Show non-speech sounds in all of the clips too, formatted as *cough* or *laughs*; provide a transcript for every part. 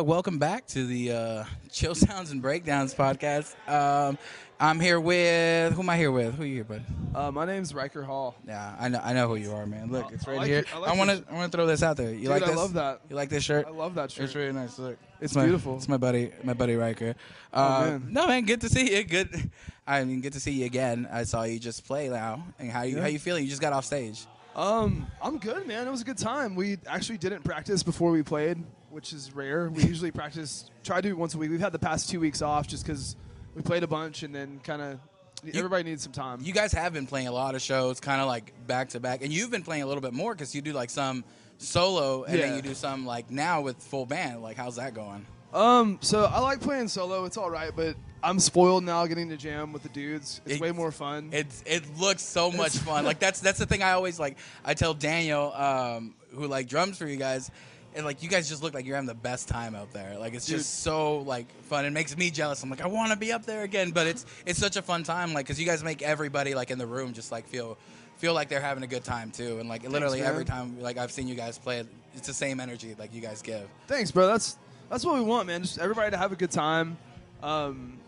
uh, welcome back to the uh, Chill Sounds and Breakdowns podcast. Um, I'm here with who am I here with? Who are you here with? Uh, my name's Ryker Hall. Yeah, I know I know who you are, man. Look, I- it's I right like here. your- I like I want to your- I want to throw this out there. You Dude, like I love that. You like this shirt? I love that shirt. It's really nice. Look, It's my- beautiful. It's my buddy, my buddy Ryker. Oh, Uh, man. No man, good to see you. Good. *laughs* I mean, good to see you again. I saw you just play now. And how you Yeah. how you feeling? You just got off stage. Um, I'm good, man. It was a good time. We actually didn't practice before we played, which is rare. We usually practice, try to do it once a week. We've had the past two weeks off just because we played a bunch and then kind of everybody needs some time. You guys have been playing a lot of shows, kind of like back to back, and you've been playing a little bit more because you do like some solo, and then you do some like now with full band. Like, how's that going? Um, so I like playing solo. It's all right, but I'm spoiled now getting to jam with the dudes. It's It- way more fun. It's it looks so much fun. Like that's that's the thing I always like. I tell Daniel, um, who like drums for you guys, and like you guys just look like you're having the best time out there. Like it's Dude. just so like fun. It makes me jealous. I'm like I want to be up there again, but it's it's such a fun time. Like because you guys make everybody like in the room just like feel feel like they're having a good time too. And like literally man. every time like I've seen you guys play, it's the same energy like you guys give. Thanks, bro. That's that's what we want, man. Just everybody to have a good time. Um,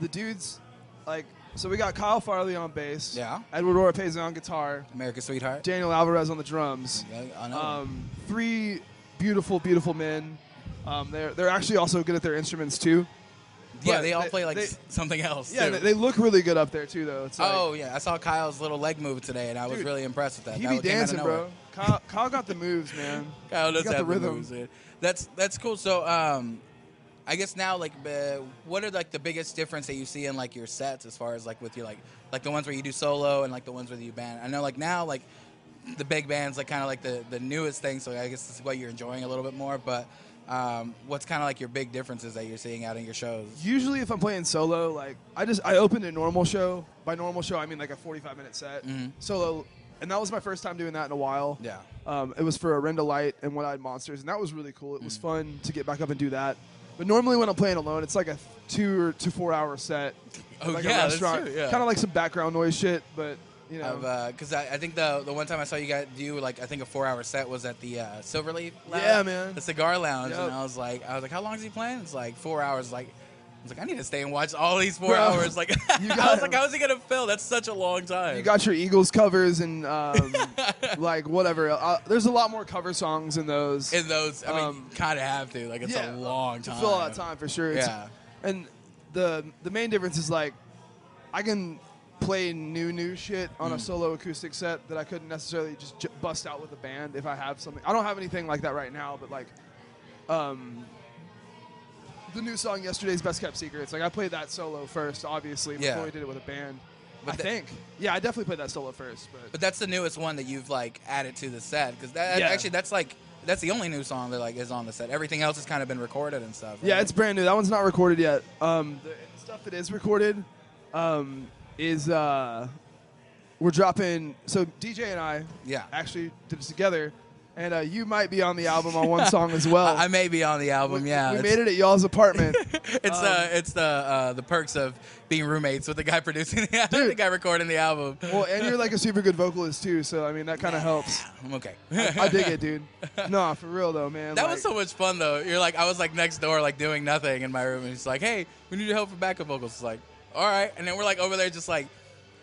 the dudes, like, so we got Kyle Farley on bass. Yeah. Edward Oropeza on guitar. America's sweetheart. Daniel Alvarez on the drums. Know. Um, three beautiful, beautiful men. Um, they're they're actually also good at their instruments too. yeah, they all they- play like they- something else. Yeah, too. they, they look really good up there too, though. It's like, Oh yeah, I saw Kyle's little leg move today, and I was Dude, really impressed with that. he That be came out of dancing, bro. Kyle, Kyle got the moves, man. *laughs* Kyle does got the, rhythm. moves. dude. That's that's cool. So, um, I guess now, like, uh, what are like the biggest difference that you see in like your sets as far as like with your like like the ones where you do solo and like the ones where you band? I know like now like the big bands like kind of like the the newest thing, so I guess this is what you're enjoying a little bit more. But um, what's kind of like your big differences that you're seeing out in your shows? Usually, if I'm playing solo, like I just I opened a normal show. By normal show, I mean like a 45 minute set Mhm. solo, and that was my first time doing that in a while. Yeah. Um, it was for Arenda Light and One Eyed Monsters, and that was really cool. It Mm. was fun to get back up and do that. But normally, when I'm playing alone, it's like a two or to four hour set. Oh, like yeah, a that's restaurant, true, yeah. kind of like some background noise shit. But you know, because I, I think the the one time I saw you guys do like I think a four hour set was at the uh, Silverleaf. Lounge, Yeah, man. The cigar lounge, Yep. and I was like, I was like, how long is he playing? It's like four hours. Like, I was like, I need to stay and watch all these four Bro, hours. Like, you *laughs* I was like, how is he gonna fill? That's such a long time. you got your Eagles covers and um, *laughs* like whatever. Uh, there's a lot more cover songs in those in those. I mean, Um, kind of have to. Like, it's yeah, a long to time fill all that time for sure. It's- Yeah. and the the main difference is like I can play new new shit on a Mm. solo acoustic set that I couldn't necessarily just j- bust out with a band if I have something. I don't have anything like that right now, but like um the new song yesterday's best kept secret. It's like I played that solo first, obviously, Yeah. before we did it with a band. But I think, yeah, I definitely played that solo first, but, But that's the newest one that you've like added to the set because that Yeah. actually that's like that's the only new song that like is on the set. Everything else has kind of been recorded and stuff. Yeah, it's brand new. That one's not recorded yet. Um, the stuff that is recorded um, is uh, we're dropping. So DJ and I yeah. actually did this together, and uh, you might be on the album on one song as *laughs* well. I, I may be on the album. we, yeah, we it's- made it at y'all's apartment. *laughs* It's Um, uh, it's the uh, the perks of being roommates with the guy *laughs* producing the, album, the Dude. guy recording the album. well, and you're like a super good vocalist too, so I mean that kind of helps. I'm okay. I dig it, dude. No, for real though, man. That like, was so much fun though. You're like, I was like next door, like doing nothing in my room, and he's like, "Hey, we need your help for backup vocals." It's like, all right, and then we're like over there, just like,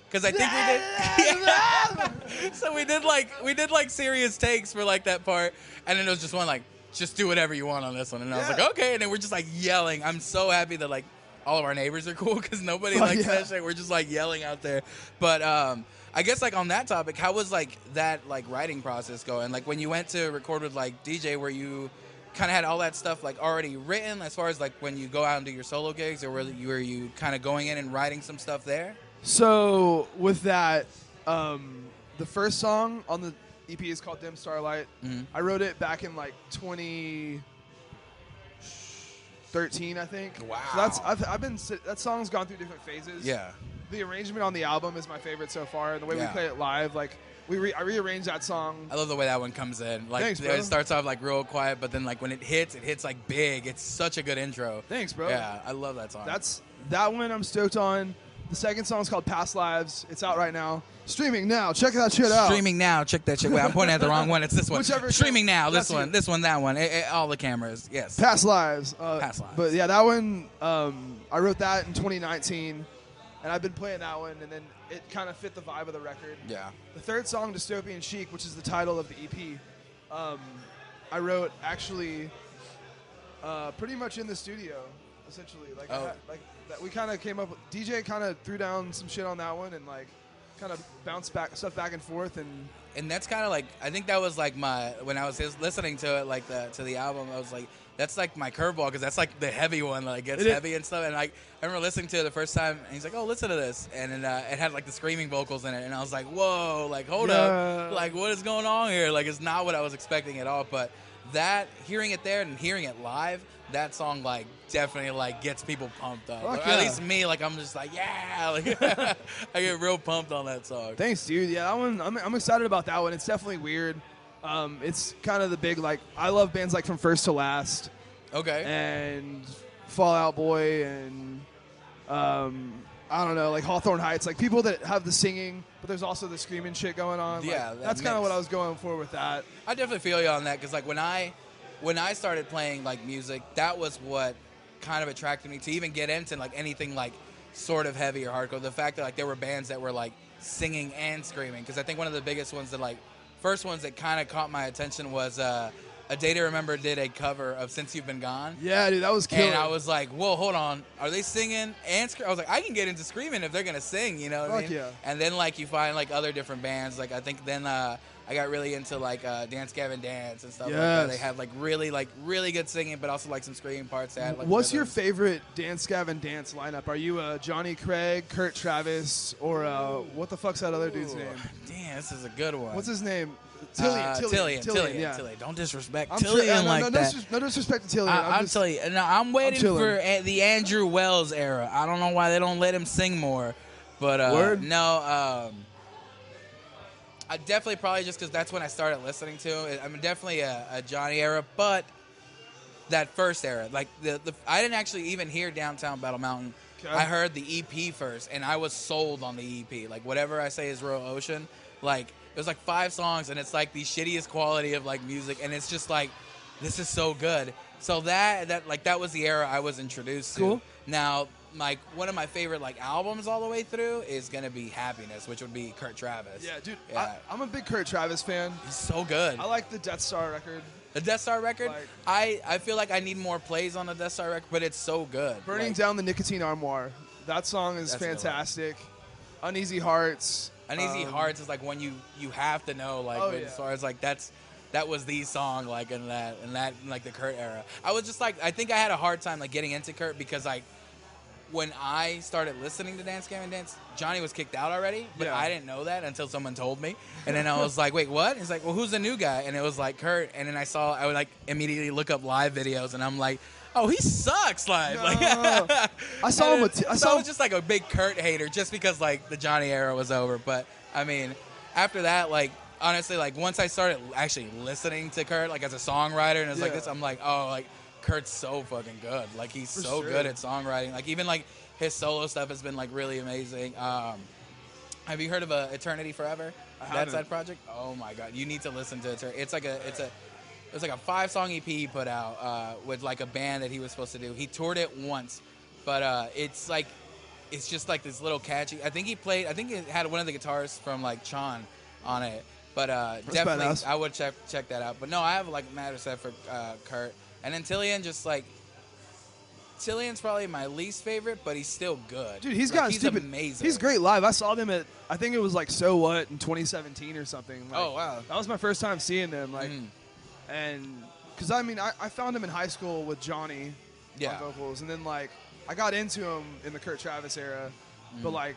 because I think we did. *laughs* *laughs* so we did like we did like serious takes for like that part, and then it was just one like, just do whatever you want on this one, and I was Yeah. like, okay, and then we're just like yelling. I'm so happy that like all of our neighbors are cool because nobody *laughs* Oh, likes yeah. that shit. We're just like yelling out there, but um. I guess like on that topic, how was like that like writing process going? Like when you went to record with like DJ, where you kind of had all that stuff like already written as far as like when you go out and do your solo gigs, or were you were you kind of going in and writing some stuff there? So with that, um, the first song on the EP is called "Dim Starlight." Mhm. I wrote it back in like 2013, I think. Wow. So that's I've, I've been that song's gone through different phases. Yeah, The arrangement on the album is my favorite so far, and the way Yeah. we play it live, like we re- I rearranged that song. I love the way that one comes in. Like Thanks, it starts off like real quiet, but then like when it hits, it hits like big. It's such a good intro. Thanks, bro. Yeah, I love that song. That's that one I'm stoked on. The second song is called Past Lives. It's out right now. Streaming now. Check that shit out. Streaming now. Check that shit. Wait, I'm pointing at the wrong one. It's this one. Whichever Streaming now. This that's one. This one. That one. Eh, eh, all the cameras. Yes. Past Lives. Uh, Past Lives. But yeah, that one, um, I wrote that in 2019, and I've been playing that one, and then it kind of fit the vibe of the record. Yeah. The third song, Dystopian Chic, which is the title of the EP, um, I wrote actually uh, pretty much in the studio, essentially. Like, Oh. had- like that we kind of came up with. DJ kind of threw down some shit on that one, and like kind of bounced back stuff back and forth, and and that's kind of like I think that was like my when I was listening to it like the to the album I was like that's like my curveball because that's like the heavy one like gets It is. heavy and stuff and like I remember listening to it the first time and he's like oh listen to this and then, uh, it had like the screaming vocals in it and I was like whoa like hold Yeah. up like what is going on here like it's not what I was expecting at all but that hearing it there and hearing it live that song like definitely like gets people pumped up or yeah. at least me like I'm just like yeah *laughs* like I get real pumped on that song Thanks, dude. Yeah, that one. I'm, I'm excited about that one. It's definitely weird. Um, it's kind of the big like. I love bands like From First to Last okay and Fallout Boy and um, I don't know, like Hawthorne Heights. Like people that have the singing, but there's also the screaming shit going on. Like, Yeah, that that's kind of what I was going for with that. I definitely feel you on that because like when I when I started playing like music, that was what kind of attracted me to even get into like anything like sort of heavy or hardcore. The fact that like there were bands that were like singing and screaming because I think one of the biggest ones that like first ones that kind of caught my attention was uh, a Day to Remember did a cover of Since You've Been Gone. Yeah, dude, that was killer. And I was like, "Whoa, hold on! Are they singing and screaming?" I was like, "I can get into screaming if they're gonna sing," you know? What I Fuck mean? yeah. And then like you find like other different bands. Like I think then uh, I got really into like uh, Dance Gavin Dance and stuff like that. They had like really like really good singing, but also like some screaming parts. That had, like, What's your favorite Dance Gavin Dance lineup? Are you uh, Johnny Craig, Kurt Travis, or uh, what the fuck's that other dude's Ooh, name? Damn, this is a good one. What's his name? Tillian. Uh, Tillian. Tillian, Tillian. Tillian. Don't disrespect I'm Tillian uh, no, like no. No, dis- no disrespect to Tillian. I, I'm I'm just, telling you, no, I'm waiting chilling. for a, the Andrew Wells era. I don't know why they don't let him sing more, but uh, Word? no, um, I definitely probably just because that's when I started listening to it. I'm definitely a, a Johnny era, but that first era, like the, the I didn't actually even hear Downtown Battle Mountain. Okay. I heard the EP first, and I was sold on the EP. Like whatever I say is Royal Ocean. Like it was like five songs, and it's like the shittiest quality of like music, and it's just like this is so good. So that that like that was the era I was introduced Cool. to. Now, like one of my favorite like albums all the way through is gonna be Happiness, which would be Kurt Travis. yeah, dude. Yeah. I, I'm a big Kurt Travis fan. He's so good. I like the Death Star record. The Death Star record, Like- I, I feel like I need more plays on the Death Star record, but it's so good. Burning Like, Down the Nicotine Armoire. That song is That's a good one. fantastic. Uneasy Hearts. Uneasy um, Hearts is like one you you have to know. Like Oh, yeah. as far as like that's that was the song like in that in that in, like the Kurt era. I was just like I think I had a hard time like getting into Kurt because like when I started listening to Dance Gavin Dance, Johnny was kicked out already, but Yeah. I didn't know that until someone told me. And then I was like, "Wait, what?" He's like, "Well, who's the new guy?" And it was like Kurt. And then I saw I would like immediately look up live videos, and I'm like, "Oh, he sucks live." No. Like, *laughs* I saw him with- I so saw I was just like a big Kurt hater, just because like the Johnny era was over. But I mean, after that, like honestly, like once I started actually listening to Kurt, like as a songwriter, and it's like Yeah. this, I'm like, oh, like Kurt's so fucking good. Like he's For so sure. good at songwriting. Like even like his solo stuff has been like really amazing. Um, have you heard of uh, Eternity Forever? That side project. Oh my god, you need to listen to it. It's like a it's a it was like a five song EP he put out uh, with like a band that he was supposed to do. He toured it once, but uh, it's like it's just like this little catchy. I think he played. I think it had one of the guitars from like Chan on it. But uh, definitely, badass. I would check check that out. But no, I have like matter set for uh, Kurt, and then Tillian just like Tillian's probably my least favorite, but he's still good. Dude, he's Like, got he's stupid. amazing. He's great live. I saw them at I think it was like So What in 2017 or something. Like, Oh wow. That was my first time seeing them. Like, Mhm. and because I mean, I, I found him in high school with Johnny Yeah. on vocals, and then like I got into him in the Kurt Travis era, but Mm. like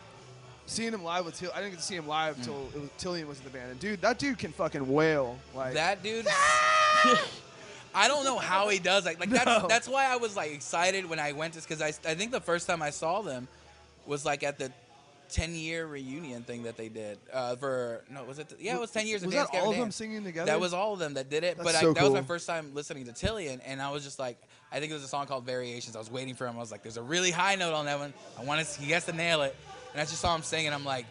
seeing him live with Till, I didn't get to see him live Mm. till it was, Tillian was in the band. And dude, that dude can fucking wail. Like That dude. *laughs* *laughs* I don't know how he does. Like that's No. that's why I was like excited when I went to because I I think the first time I saw them was like at the. 10 year reunion thing that they did uh, for no was it yeah it was 10 years of was Dance all of them singing together? That was all of them that did it. That's but I, so that was my first time listening to Tillian, and I was just like, I think it was a song called Variations. I was waiting for him. I was like, there's a really high note on that one. I want to. He has to nail it. and I just saw him sing, and I'm like,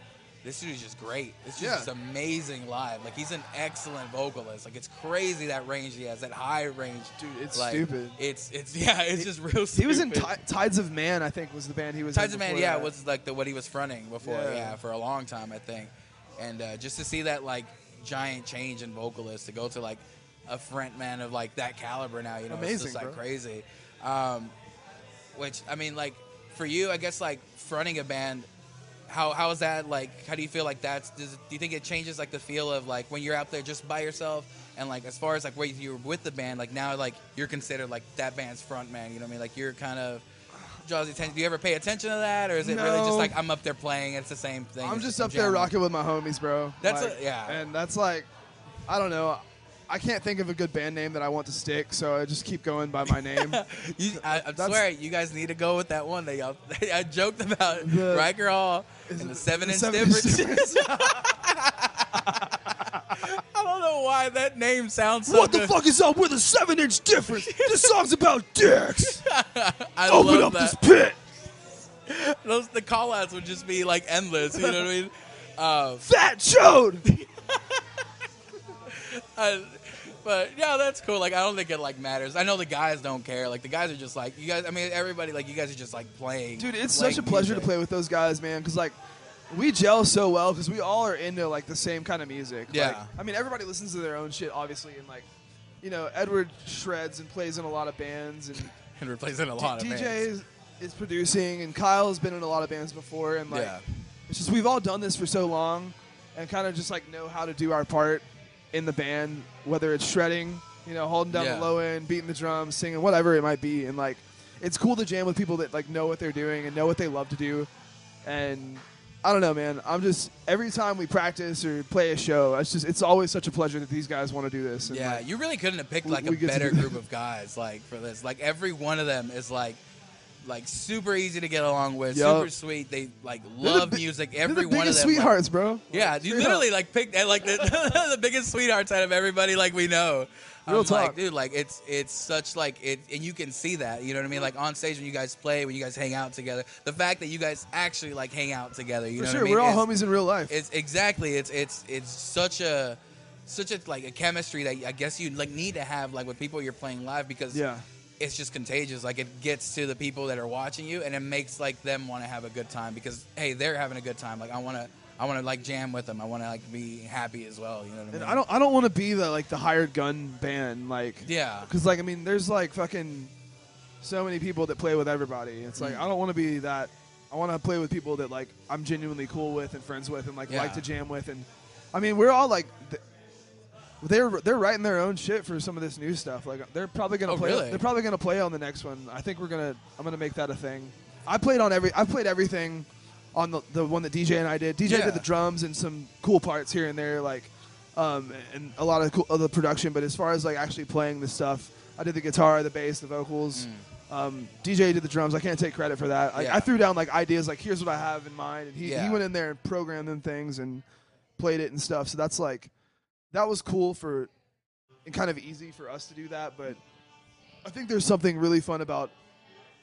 this dude is just great. It's just, Yeah. just amazing live. Like he's an excellent vocalist. Like it's crazy that range he has, that high range. Dude, it's like, stupid. It's it's *laughs* yeah, it's just real. Stupid. He was in Ti- Tides of Man, I think, was the band he was. Tides in of Man, yeah, that. was like the what he was fronting before, Yeah. yeah, for a long time, I think. And uh, just to see that like giant change in vocalist to go to like a front man of like that caliber now, you know, it's just like bro. crazy. Um, which I mean, like for you, I guess like fronting a band. How, how is that like? How do you feel like that's? Does, do you think it changes like the feel of like when you're out there just by yourself and like as far as like where you're with the band, like now like you're considered like that band's front man. You know what I mean? Like you're kind of draws attention. Do you ever pay attention to that, or is it really just like I'm up there playing? It's the same thing. I'm just up there rocking with my homies, bro. That's Like, a- yeah. And that's like, I don't know. I can't think of a good band name that I want to stick, so I just keep going by my name. *laughs* You, I, That's- swear, you guys need to go with that one that y'all. I joked about The- Ryker Hall and the seven inch difference. *laughs* I don't know why that name sounds so what the fuck is up with a seven-inch difference? this song's about dicks. *laughs* I Open love up that. this pit. Those the call outs would just be like endless. You know what I mean? Uh, Fat chode. I- but yeah, that's cool. Like I don't think it like matters. I know the guys don't care. Like the guys are just like you guys. I mean, everybody like you guys are just like playing. Dude, it's such a pleasure music. to play with those guys, man. Because like, we gel so well because we all are into like the same kind of music. Yeah. Like, I mean, everybody listens to their own shit, obviously, and like, you know, Edward shreds and plays in a lot of bands, and *laughs* and in a lot D- of DJ bands. is, is producing, and Kyle has been in a lot of bands before, and like, Yeah. it's just we've all done this for so long, and kind of just like know how to do our part in the band, whether it's shredding, you know, holding down Yeah. the low end, beating the drums, singing, whatever it might be, and like, it's cool to jam with people that like know what they're doing and know what they love to do, and. I don't know, man. I'm just every time we practice or play a show, it's just it's always such a pleasure that these guys want to do this. And Yeah, like, you really couldn't have picked like a we get to better group *laughs* of guys like for this. Like every one of them is like like super easy to get along with, Yup. super sweet. They like love music. they're Every the one of biggest them. like- sweethearts, bro. yeah, you literally like picked like the, *laughs* the biggest sweethearts out of everybody like we know. Real I'm like, talk. dude, like it's it's such like it, and you can see that. You know what I mean? Like on stage when you guys play, when you guys hang out together, the fact that you guys actually like hang out together. You For know sure, what I mean? we're all It's- homies in real life. it's exactly. It's it's it's such a such a like a chemistry that I guess you like need to have like with people you're playing live because yeah. It's just contagious. Like it gets to the people that are watching you and it makes like them want to have a good time because hey, they're having a good time. Like I want to I want to like jam with them. I want to like be happy as well. You know what I mean? And I don't I don't want to be the like the hired gun band like Yeah. cuz like I mean there's like fucking so many people that play with everybody. It's like Mm. I don't want to be that I want to play with people that like I'm genuinely cool with and friends with and like Yeah. like to jam with and I mean we're all like th- they're they're writing their own shit for some of this new stuff. Like they're probably gonna Oh, play. really? They're probably gonna play on the next one. I think we're gonna. I'm gonna make that a thing. I played on every. I played everything on the the one that DJ and I did. DJ Yeah. did the drums and some cool parts here and there, like um, and a lot of cool of the production. But as far as like actually playing the stuff, I did the guitar, the bass, the vocals. Um, DJ did the drums. I can't take credit for that. I, Mm. Yeah. I threw down like ideas, like here's what I have in mind, and he, Yeah. he went in there and programmed them things and played it and stuff. So that's like that was cool for and kind of easy for us to do that. But I think there's something really fun about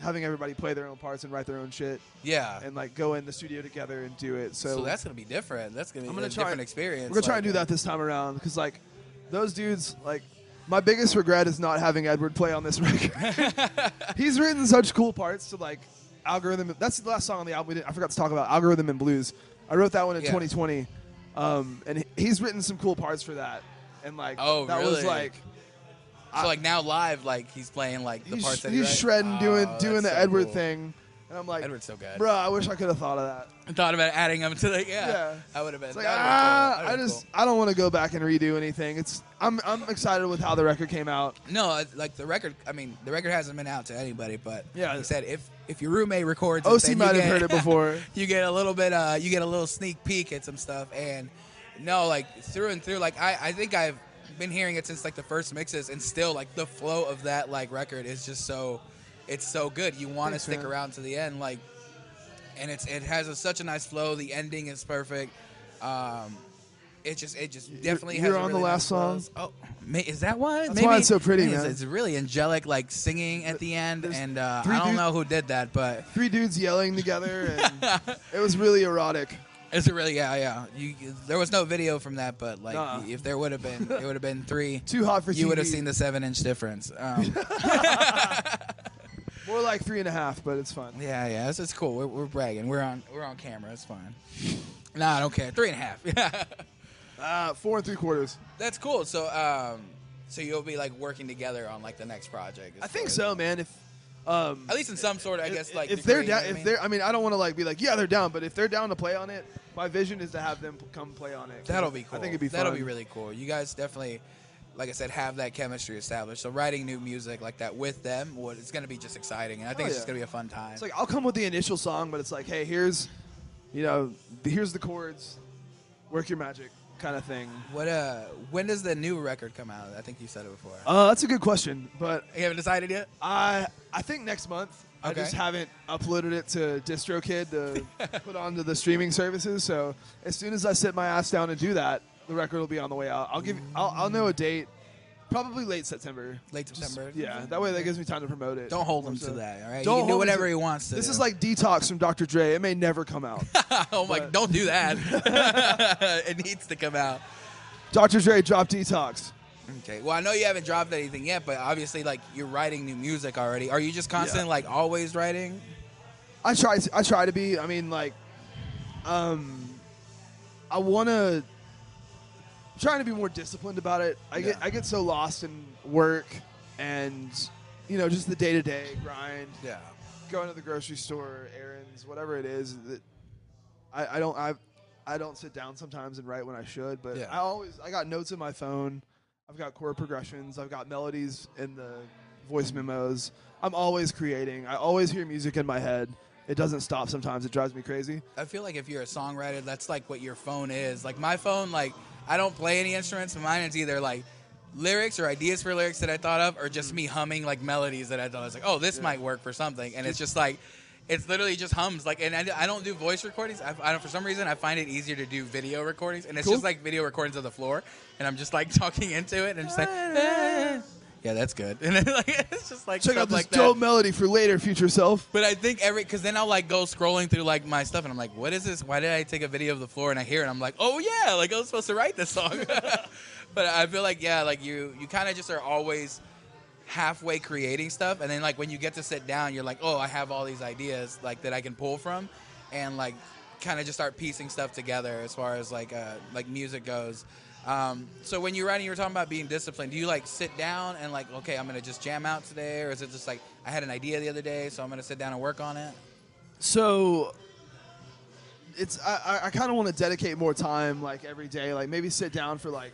having everybody play their own parts and write their own shit Yeah. and like go in the studio together and do it. So, So, that's gonna be different. That's gonna be I'm gonna a try- different experience. we're gonna try and do that this time around because like those dudes like. My biggest regret is not having Edward play on this *laughs* record. *laughs* He's written such cool parts to like algorithm. That's the last song on the album. We didn't, I forgot to talk about algorithm and blues. I wrote that one in Yeah. 2020, um, and he's written some cool parts for that. And like Oh, that was like So like now live, like he's playing like the he's, parts that he's writes? shredding, doing Oh, doing the so Edward cool. thing, and I'm like, Edward's so good. bro, I wish I could have thought of that. I *laughs* thought about adding him to the yeah. Yeah. I would have been. It's like ah, would've I been cool. just I don't want to go back and redo anything. It's I'm I'm excited with how the record came out. No, like the record. I mean, the record hasn't been out to anybody, but Yeah. he said if if your roommate records, it, OC you might have get- heard it *laughs* before. you get a little bit. Uh, you get a little sneak peek at some stuff, and no, like through and through. Like I, I think I've been hearing it since like the first mixes, and still like the flow of that like record is just so, it's so good. You want to stick man. around to the end, like, and it's it has a, such a nice flow. The ending is perfect. Um, it just it just definitely you're has a on the last nice song? buzz. Oh, ma- is that why? That's why it's so pretty, Maybe it's- man. It's really angelic, like singing at the end, There's and uh, I don't dudes- know who did that, but Three dudes yelling together, and *laughs* it was really erotic. it's a really yeah yeah. You, there was no video from that, but like Nah. if there would have been, it would have been three. Too hot for you TV. would have seen the seven inch difference. Um, *laughs* *laughs* More like three and a half, but it's fun. yeah, yeah, it's, it's cool. We're, we're bragging. We're on we're on camera. It's fine. *laughs* Nah, I don't care. Three and a half. Yeah. *laughs* Uh, four and three quarters. That's cool. So, um, so you'll be like working together on like the next project. I think so, man. If um, At least in some sort of, I guess, like if degree, they're you know down, I if mean? they're, I mean, I don't want to like be like, yeah, they're down, but if they're down to play on it, my vision is to have them come play on it. that'll be cool. I think it'd be that'll be really cool. You guys definitely, like I said, have that chemistry established. So writing new music like that with them, what it's going to be just exciting, and I think Oh, it's just going to be a fun time. It's like I'll come with the initial song, but it's like, hey, here's, you know, here's the chords, work your magic, kind of thing. what uh, when does the new record come out? I think you said it before. Uh, that's a good question, but you haven't decided yet. I I think next month. Okay. I just haven't uploaded it to DistroKid to *laughs* put onto the streaming services. So as soon as I sit my ass down and do that, the record will be on the way out. I'll give. I'll, I'll know a date, probably late September. Late September. yeah, that way that gives me time to promote it. Don't hold him So- to that. All right. Don't you can do hold whatever to- he wants to. This do. is like Detox from Dr. Dre. It may never come out. *laughs* oh my! but- Don't do that. *laughs* *laughs* it needs to come out. Dr. Dre dropped Detox. Okay. Well, I know you haven't dropped anything yet, but obviously, like you're writing new music already. Are you just constant, Yeah. like always writing? I try. To, I try to be. I mean, like, um, I want to. Trying to be more disciplined about it. I get. I get so lost in work and, you know, just the day to day grind. Yeah. Going to the grocery store, errands, whatever it is. That I, I don't. I. I don't sit down sometimes and write when I should, but Yeah. I always. I got notes in my phone. I've got chord progressions. I've got melodies in the voice memos. I'm always creating. I always hear music in my head. It doesn't stop sometimes. It drives me crazy. I feel like if you're a songwriter, that's like what your phone is. Like my phone, like I don't play any instruments. Mine is either like lyrics or ideas for lyrics that I thought of, or just mm. me humming like melodies that I thought I was like, oh, this might work for something. And it's just like, it's literally just hums. Like, and I, I don't do voice recordings. I, I don't for some reason I find it easier to do video recordings, and it's Cool. just like video recordings of the floor, and I'm just like *laughs* talking into it and just like. Ah. Yeah, that's good. *laughs* And then, like it's just like Check out this like that. melody for later, future self. But I think every because then I'll like go scrolling through like my stuff and I'm like, what is this? Why did I take a video of the floor and I hear it? And I'm like, oh yeah, like I was supposed to write this song. *laughs* but I feel like yeah, like you you kind of just are always halfway creating stuff, and then like when you get to sit down, you're like, oh, I have all these ideas like that I can pull from, and like kind of just start piecing stuff together as far as like uh, like music goes. Um, so when you're writing, you were talking about being disciplined. Do you like sit down and like, okay, I'm gonna just jam out today, or is it just like I had an idea the other day, so I'm gonna sit down and work on it? So it's I, I, kind of want to dedicate more time, like every day, like maybe sit down for like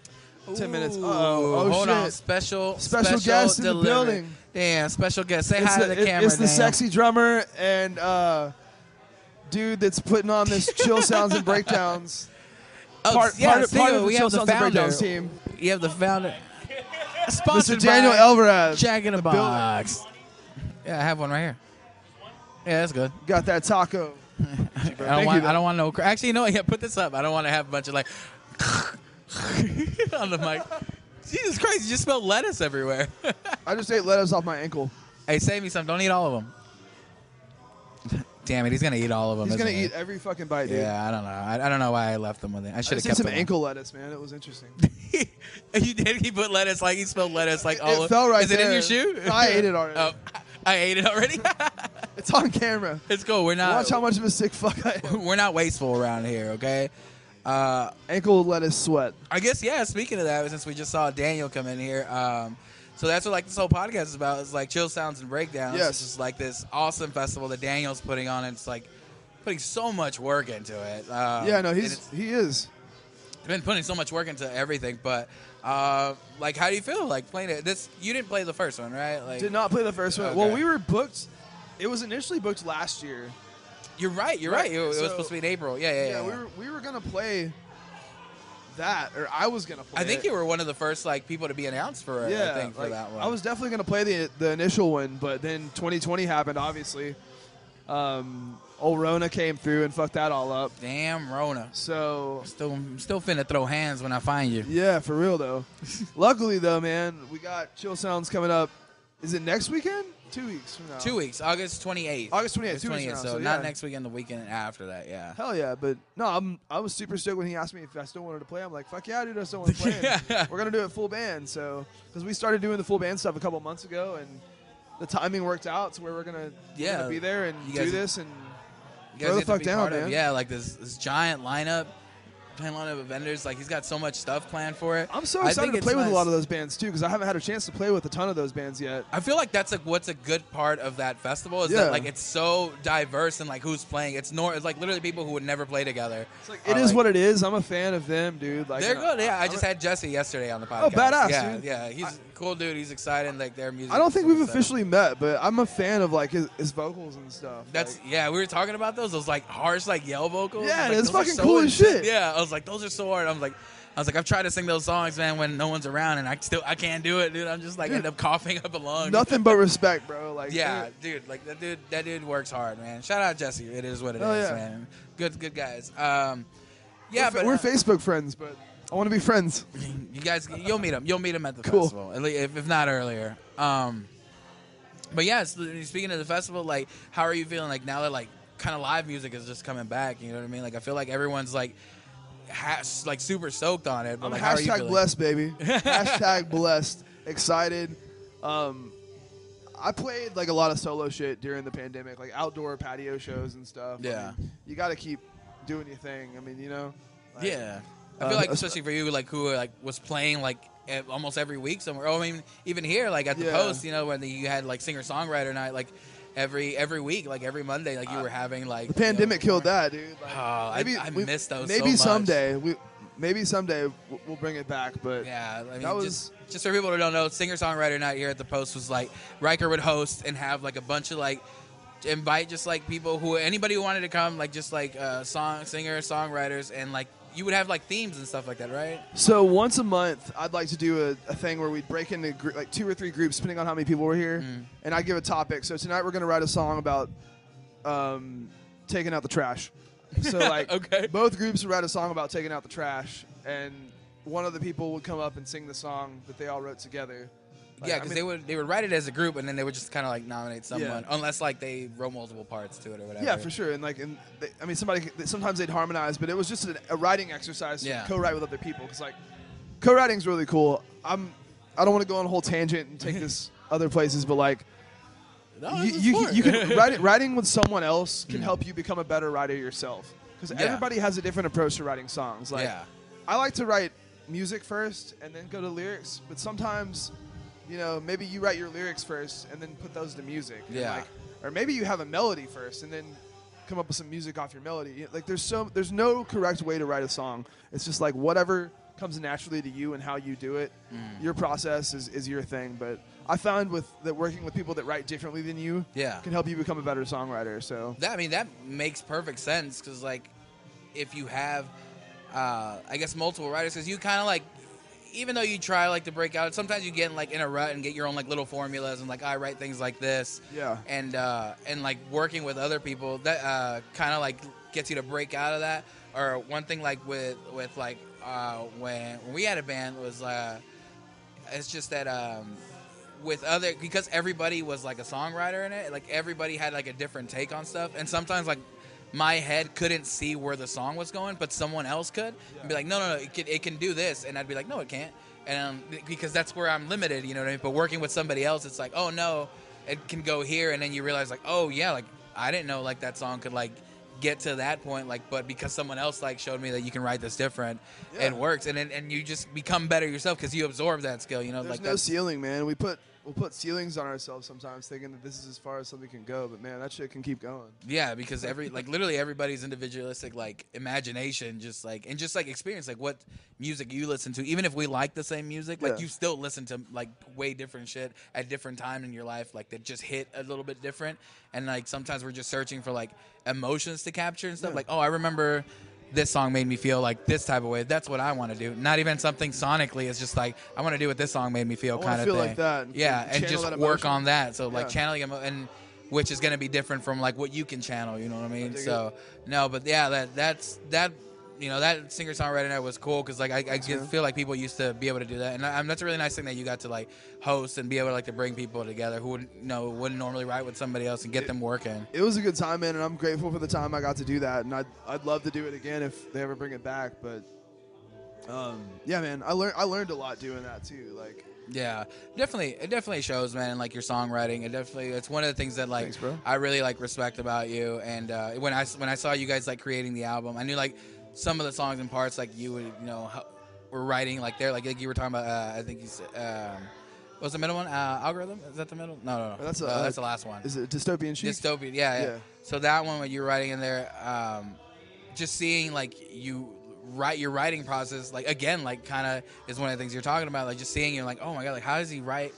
ten minutes. Uh-oh. Oh hold shit! on, special Special guest in the building. Damn, special guest. Say It's hi the, to the it- camera. it's the sexy drummer and uh, dude that's putting on this chill sounds and breakdowns. *laughs* Oh, part- yeah, part part of the we have the founder. Team. You have the founder. Mr. Daniel Alvarez. Jack in the building. Box. Yeah, I have one right here. Yeah, that's good. Got that taco. *laughs* I don't want. I don't want no. Actually, you know what? Yeah, put this up. I don't want to have a bunch of like *laughs* on the mic. Jesus Christ! You just smelled lettuce everywhere. *laughs* I just ate lettuce off my ankle. hey, save me some. Don't eat all of them. Damn it! He's gonna eat all of them. He's gonna he? eat every fucking bite, dude. Yeah, I don't know. I, I don't know why I left them with it. I should have kept some them. ankle lettuce, man. It was interesting. *laughs* you did. He put lettuce like he spelled lettuce like It- all. it fell right Is it in your shoe? No, I ate it already. Oh, I ate it already. *laughs* It's on camera. it's cool. We're not. Watch how much of a sick fuck I am. We're not wasteful around here. Okay. Uh, Ankle lettuce sweat. I guess yeah. Speaking of that, since we just saw Daniel come in here, um, so that's what like this whole podcast is about. It's like chill sounds and breakdowns. Yes. It's just like this awesome festival that Daniel's putting on. And it's like putting so much work into it. Um, yeah, no, he's he is. been putting so much work into everything. But uh, like, how do you feel like playing it? This you didn't play the first one, right? Like, Did not play the first one. Well, we were booked. It was initially booked last year. You're right. You're right. Right, It, it was supposed to be in April. Yeah, yeah, yeah. Yeah, we were we were gonna play that, or I was gonna play. I think it. you were one of the first like people to be announced for it. Yeah, I think for like, that one. I was definitely gonna play the the initial one, but then 2020 happened, obviously. Um, Old Rona came through and fucked that all up. Damn Rona. So Still, I'm still finna throw hands when I find you. yeah, for real though. *laughs* Luckily though, man, we got Chill Sounds coming up. Is it next weekend? Two weeks from now. Two weeks, August 28th. August 28th, August two weeks from now, so, so not yeah. next weekend, the weekend after that, yeah. Hell yeah, but no, I'm I was super stoked when he asked me if I still wanted to play. I'm like, fuck yeah, dude, I still want to play. *laughs* And We're gonna do it full band, so because we started doing the full band stuff a couple months ago, and the timing worked out to where we're gonna, we're Yeah. gonna be there and do this and You Throw the fuck down, part of- Yeah, like this, this giant lineup, lineup of vendors. Like he's got so much stuff planned for it. I'm so I excited to play with a lot of those bands too because I haven't had a chance to play with a ton of those bands yet. I feel like that's like what's a good part of that festival is Yeah. that like it's so diverse and like who's playing. It's nor it's like literally people who would never play together. It's like it is like- what it is. I'm a fan of them, dude. Like They're good. Yeah, I I'm just a- had Jesse yesterday on the oh, podcast. Oh, badass, Yeah, dude. yeah. He's a cool dude. He's excited. Like their music. I don't think we've officially met, but I'm a fan of like his, his vocals and stuff. That's Like, yeah. We were talking about those. Those like harsh like yell vocals. Yeah, like, it's fucking so cool as shit. Yeah, I was like, those are so hard. I was like, I was like, I've tried to sing those songs, man, when no one's around, and I still I can't do it, dude. I'm just like Dude. end up coughing up a lung. nothing but respect, bro. Like Yeah, dude, like that dude, that dude works hard, man. Shout out Jesse. It is what it is, Oh, yeah. man. Good, good guys. Um, yeah, we're, but we're uh, Facebook friends, but I want to be friends. you guys, you'll meet him. You'll meet him at the Cool. festival, at least, if, if not earlier. Um, but yeah, speaking of the festival, like, how are you feeling? Like now that like kind of live music is just coming back. You know what I mean? Like I feel like everyone's like, has, like super stoked on it. But I'm like, how are you hashtag blessed, baby. *laughs* hashtag blessed. Excited. Um, I played like a lot of solo shit during the pandemic, like outdoor patio shows and stuff. I Yeah. mean, you got to keep doing your thing. I mean, you know. Like, Yeah, I Uh, feel like especially for you, like who like was playing like almost every week somewhere. Oh, I mean, even here, like at the Yeah. post, you know, when you had like singer songwriter night, like every every week, like every Monday, like you were having like Uh, The pandemic killed that, dude. Like, Oh, I- I we- miss those so Maybe much. someday we, maybe someday we'll bring it back. But Yeah, I mean, That was- just just for people who don't know, singer songwriter night here at the post was like Ryker would host and have like a bunch of like invite just like people who anybody who wanted to come, like just like uh, song singer songwriters, and like you would have like themes and stuff like that, right? So once a month, I'd like to do a, a thing where we'd break into gr- like two or three groups, depending on how many people were here, Mm. and I'd give a topic. So tonight we're gonna write a song about um, taking out the trash. So *laughs* like, Okay. both groups would write a song about taking out the trash, and one of the people would come up and sing the song that they all wrote together. Like, yeah, I because mean- they would they would write it as a group, and then they would just kind of like nominate someone, Yeah. unless like they wrote multiple parts to it or whatever. Yeah, for sure. And like, and they, I mean, somebody sometimes they'd harmonize, but it was just a, a writing exercise to Yeah. co-write with other people. Because like, co-writing's really cool. I'm, I don't want to go on a whole tangent and take this *laughs* other places, but like, No, you, you, you can *laughs* write, writing with someone else can Mm. help you become a better writer yourself. Because Yeah. everybody has a different approach to writing songs. Like, yeah, I like to write music first and then go to lyrics, but sometimes, you know, maybe you write your lyrics first and then put those to music. Yeah. like, or maybe you have a melody first and then come up with some music off your melody. You- Like there's so there's no correct way to write a song. It's just like whatever comes naturally to you and how you do it. Mm. Your process is, is your thing. But I found with that working with people that write differently than you yeah. can help you become a better songwriter. So That I mean that makes perfect sense because like if you have uh, I guess multiple writers because you kind of like even though you try like to break out sometimes you get in, like in a rut and get your own like little formulas and like I write things like this. Yeah. and uh, and like working with other people that uh, kind of like gets you to break out of that. Or one thing like with with like uh, when when we had a band was uh, it's just that um, with other because everybody was like a songwriter in it like everybody had like a different take on stuff. And sometimes like my head couldn't see where the song was going but someone else could. And be like no no no it can, it can do this. And i'd be like no it can't. And um, because that's where i'm limited you know what i mean? But working with somebody else it's like oh no it can go here. And then you realize like oh yeah like i didn't know like that song could like get to that point like but because someone else like showed me that you can write this different Yeah. it works. And then and you just become better yourself because you absorb that skill you know There's like no ceiling, man. We put we'll put ceilings on ourselves sometimes, thinking that this is as far as something can go. But man, that shit can keep going. Yeah, because every like literally everybody's individualistic like imagination, just like and just like experience, like what music you listen to. Even if we like the same music, like Yeah. you still listen to like way different shit at different time in your life, like that just hit a little bit different. And like sometimes we're just searching for like emotions to capture and stuff. Yeah. Like, oh, I remember this song made me feel like this type of way. That's what I want to do. Not even something sonically. It's just like I want to do what this song made me feel I kind of thing. like that and Yeah, and just work on that. So like Yeah. channeling emo- and which is gonna be different from like what you can channel. You know what I mean? dig So no, but yeah, that that's that. You know that singer songwriter night was cool because like I, I Yeah. feel like people used to be able to do that, and I, that's a really nice thing that you got to like host and be able to like to bring people together who would you know wouldn't normally write with somebody else and get them working. It was a good time, man, and I'm grateful for the time I got to do that. And I'd, I'd love to do it again if they ever bring it back. But um, yeah, man, I learned I learned a lot doing that too. Like, Yeah, definitely. It definitely shows, man. And like your songwriting, it definitely. It's one of the things that like Thanks. I really like respect about you. And uh, when I when I saw you guys like creating the album, I knew like some of the songs and parts like you would you know were writing like there like, like you were talking about. Uh, I think you said. Um, what was the middle one? Uh, algorithm? Is that the middle? No, no, no. That's a- Uh, that's the last one. is it dystopian chic? Dystopian. Yeah, yeah, Yeah. So that one, when you're writing in there, um, just seeing like you write your writing process, like again, like kind of is one of the things you're talking about. Like just seeing you're like, oh my god, like how does he write?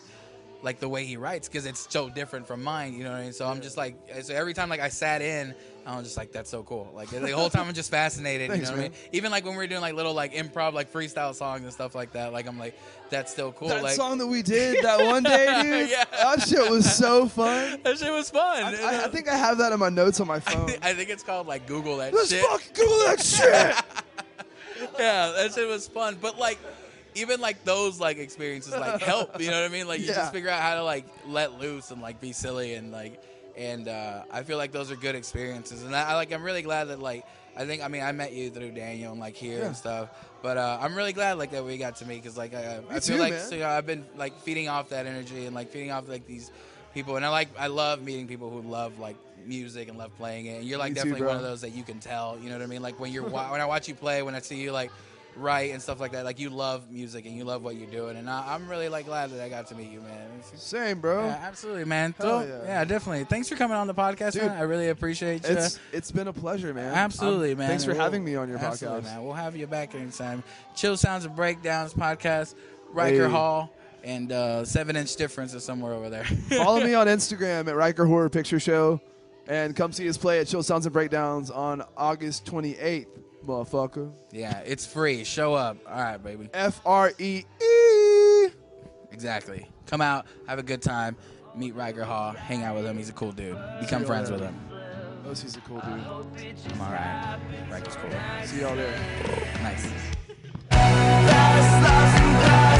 Like the way he writes, because it's so different from mine, you know what I mean. So I'm just like, so every time like I sat in, I was just like, that's so cool. Like the whole time I'm just fascinated, Thanks, you know what I mean. Even like when we were doing like little like improv, like freestyle songs and stuff like that, like I'm like, that's still cool. that like song that we did that one day, *laughs* dude. Yeah. That shit was so fun. *laughs* that shit was fun. I, I, I think I have that in my notes on my *laughs* I phone. I think it's called like Google that Let's shit. fucking Google that shit. yeah, that shit was fun. But like, even like those like experiences like help. You know what I mean? Like you Yeah. just figure out how to like let loose and like be silly and like, and uh, I feel like those are good experiences. And I, I like I'm really glad that like I think I mean I met you through Daniel and like here Yeah. and stuff. But uh, I'm really glad like that we got to meet because like I, I feel too, like so, you know, I've been like feeding off that energy and like feeding off like these people and I like I love meeting people who love like music and love playing it. And you're like Me definitely bro. one of those that you can tell. You know what I mean? Like when you're when I watch you play, when I see you like write and stuff like that, like you love music and you love what you're doing. And I, I'm really like glad that I got to meet you, man. It's- Same, bro. yeah, absolutely, man. Hell So, yeah. yeah. definitely. Thanks for coming on the podcast, Dude, man. I really appreciate you. It's it's been a pleasure, man. Absolutely, Um, man. Thanks for We'll- having me on your podcast. man. We'll have you back anytime. Chill Sounds and Breakdowns podcast, Ryker Hey. Hall, and uh, Seven Inch Difference is somewhere over there. *laughs* Follow me on Instagram at Ryker Horror Picture Show, and come see us play at Chill Sounds and Breakdowns on August 28th, motherfucker. yeah, it's free. Show up. All right, baby. F R E E. Exactly. Come out, have a good time, meet Ryker Hall, hang out with him. He's a cool dude. Become you friends later. with him. OC's a cool dude. I'm all right. Ryker's cool. See y'all there. Nice. Lost, lost and